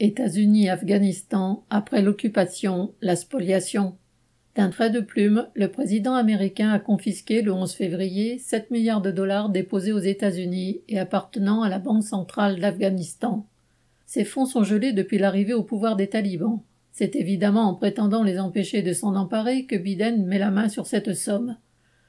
États-Unis-Afghanistan après l'occupation, la spoliation. D'un trait de plume, le président américain a confisqué le 11 février 7 milliards de dollars déposés aux États-Unis et appartenant à la Banque centrale d'Afghanistan. Ces fonds sont gelés depuis l'arrivée au pouvoir des talibans. C'est évidemment en prétendant les empêcher de s'en emparer que Biden met la main sur cette somme.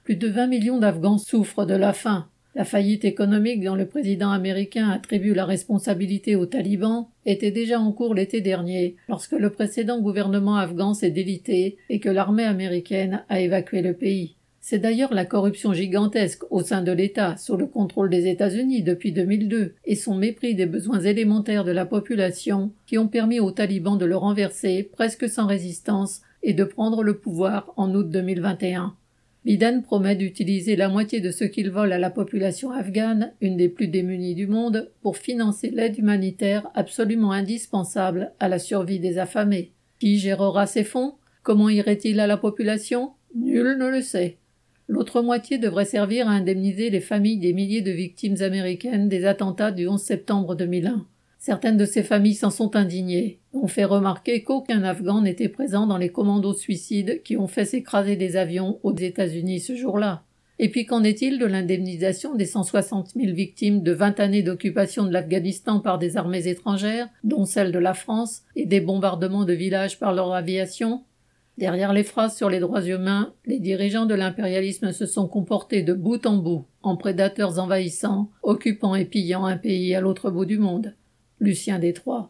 Plus de 20 millions d'Afghans souffrent de la faim. La faillite économique dont le président américain attribue la responsabilité aux talibans était déjà en cours l'été dernier, lorsque le précédent gouvernement afghan s'est délité et que l'armée américaine a évacué le pays. C'est d'ailleurs la corruption gigantesque au sein de l'État, sous le contrôle des États-Unis depuis 2002, et son mépris des besoins élémentaires de la population qui ont permis aux talibans de le renverser presque sans résistance et de prendre le pouvoir en août 2021. Biden promet d'utiliser la moitié de ce qu'il vole à la population afghane, une des plus démunies du monde, pour financer l'aide humanitaire absolument indispensable à la survie des affamés. Qui gérera ces fonds? Comment irait-il à la population? Nul ne le sait. L'autre moitié devrait servir à indemniser les familles des milliers de victimes américaines des attentats du 11 septembre 2001. Certaines de ces familles s'en sont indignées, ont fait remarquer qu'aucun Afghan n'était présent dans les commandos suicides qui ont fait s'écraser des avions aux États-Unis ce jour-là. Et puis qu'en est-il de l'indemnisation des 160 000 victimes de 20 années d'occupation de l'Afghanistan par des armées étrangères, dont celle de la France, et des bombardements de villages par leur aviation? Derrière les phrases sur les droits humains, les dirigeants de l'impérialisme se sont comportés de bout en bout, en prédateurs envahissants, occupant et pillant un pays à l'autre bout du monde. Lucien Détroit.